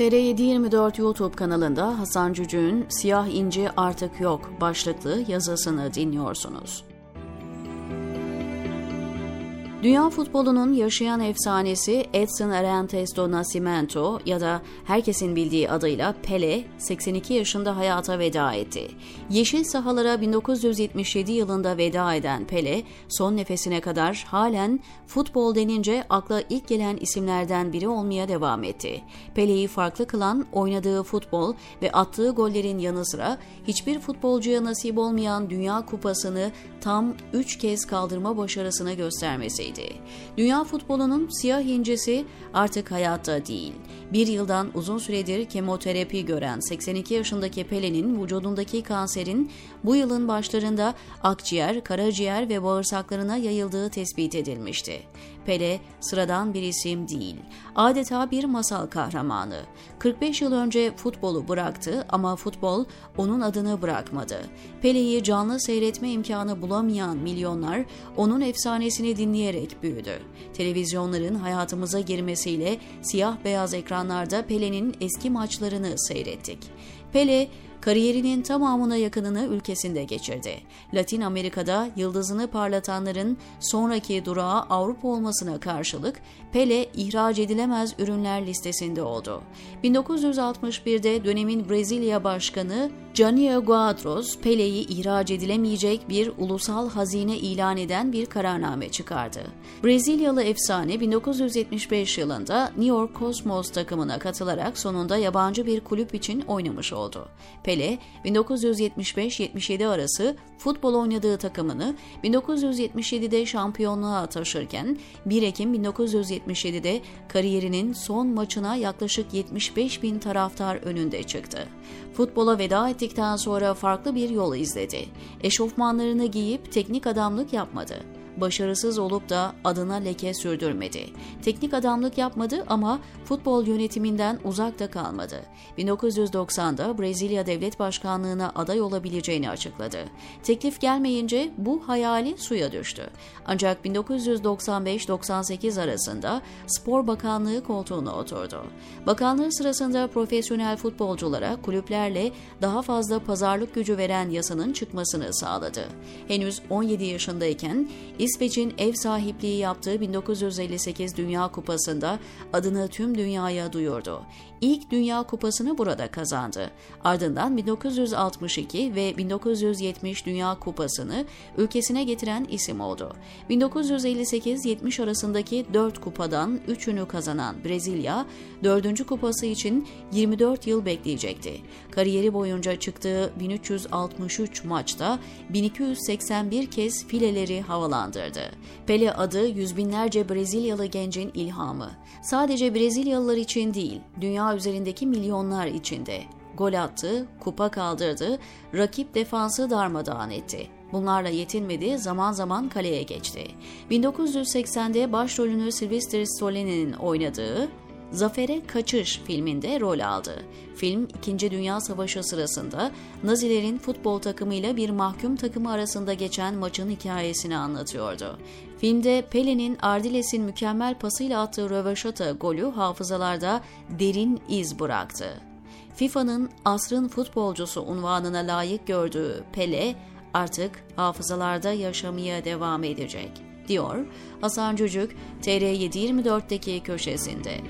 TR724 YouTube kanalında Hasan Cücü'nün Siyah İnci Artık Yok başlıklı yazısını dinliyorsunuz. Dünya futbolunun yaşayan efsanesi Edson Arantes do Nascimento ya da herkesin bildiği adıyla Pele 82 yaşında hayata veda etti. Yeşil sahalara 1977 yılında veda eden Pele son nefesine kadar halen futbol denince akla ilk gelen isimlerden biri olmaya devam etti. Pele'yi farklı kılan oynadığı futbol ve attığı gollerin yanı sıra hiçbir futbolcuya nasip olmayan Dünya Kupası'nı tam 3 kez kaldırma başarısını göstermesiydi seviyesindeydi. Dünya futbolunun siyah incisi artık hayatta değil. Bir yıldan uzun süredir kemoterapi gören 82 yaşındaki Pele'nin vücudundaki kanserin bu yılın başlarında akciğer, karaciğer ve bağırsaklarına yayıldığı tespit edilmişti. Pele sıradan bir isim değil. Adeta bir masal kahramanı. 45 yıl önce futbolu bıraktı ama futbol onun adını bırakmadı. Pele'yi canlı seyretme imkanı bulamayan milyonlar onun efsanesini dinleyerek büyüdü. Televizyonların hayatımıza girmesiyle siyah beyaz ekranlarda Pele'nin eski maçlarını seyrettik. Pele kariyerinin tamamına yakınını ülkesinde geçirdi. Latin Amerika'da yıldızını parlatanların sonraki durağı Avrupa olmasına karşılık Pele ihraç edilemez ürünler listesinde oldu. 1961'de dönemin Brezilya Başkanı Jânio Quadros, Pele'yi ihraç edilemeyecek bir ulusal hazine ilan eden bir kararname çıkardı. Brezilyalı efsane 1975 yılında New York Cosmos takımına katılarak sonunda yabancı bir kulüp için oynamış oldu. Pele, 1975-77 arası futbol oynadığı takımını 1977'de şampiyonluğa taşırken 1 Ekim 1977'de kariyerinin son maçına yaklaşık 75 bin taraftar önünde çıktı. Futbola veda ettikten sonra farklı bir yol izledi. Eşofmanlarını giyip teknik adamlık yapmadı başarısız olup da adına leke sürdürmedi. Teknik adamlık yapmadı ama futbol yönetiminden uzakta kalmadı. 1990'da Brezilya Devlet Başkanlığına aday olabileceğini açıkladı. Teklif gelmeyince bu hayali suya düştü. Ancak 1995-98 arasında Spor Bakanlığı koltuğuna oturdu. Bakanlığı sırasında profesyonel futbolculara kulüplerle daha fazla pazarlık gücü veren yasanın çıkmasını sağladı. Henüz 17 yaşındayken İsveç'in ev sahipliği yaptığı 1958 Dünya Kupası'nda adını tüm dünyaya duyurdu. İlk Dünya Kupası'nı burada kazandı. Ardından 1962 ve 1970 Dünya Kupası'nı ülkesine getiren isim oldu. 1958-70 arasındaki 4 kupadan 3'ünü kazanan Brezilya, 4. kupası için 24 yıl bekleyecekti. Kariyeri boyunca çıktığı 1363 maçta 1281 kez fileleri havalandırdı. Pele adı yüz binlerce Brezilyalı gencin ilhamı. Sadece Brezilyalılar için değil, dünya üzerindeki milyonlar içinde. Gol attı, kupa kaldırdı, rakip defansı darmadağın etti. Bunlarla yetinmedi, zaman zaman kaleye geçti. 1980'de başrolünü Sylvester Stallone'nin oynadığı Zafere Kaçış filminde rol aldı. Film 2. Dünya Savaşı sırasında Nazilerin futbol takımıyla bir mahkum takımı arasında geçen maçın hikayesini anlatıyordu. Filmde Pele'nin Ardiles'in mükemmel pasıyla attığı röveşata golü hafızalarda derin iz bıraktı. FIFA'nın asrın futbolcusu unvanına layık gördüğü Pele artık hafızalarda yaşamaya devam edecek, diyor Hasan Cücük TR724'deki köşesinde.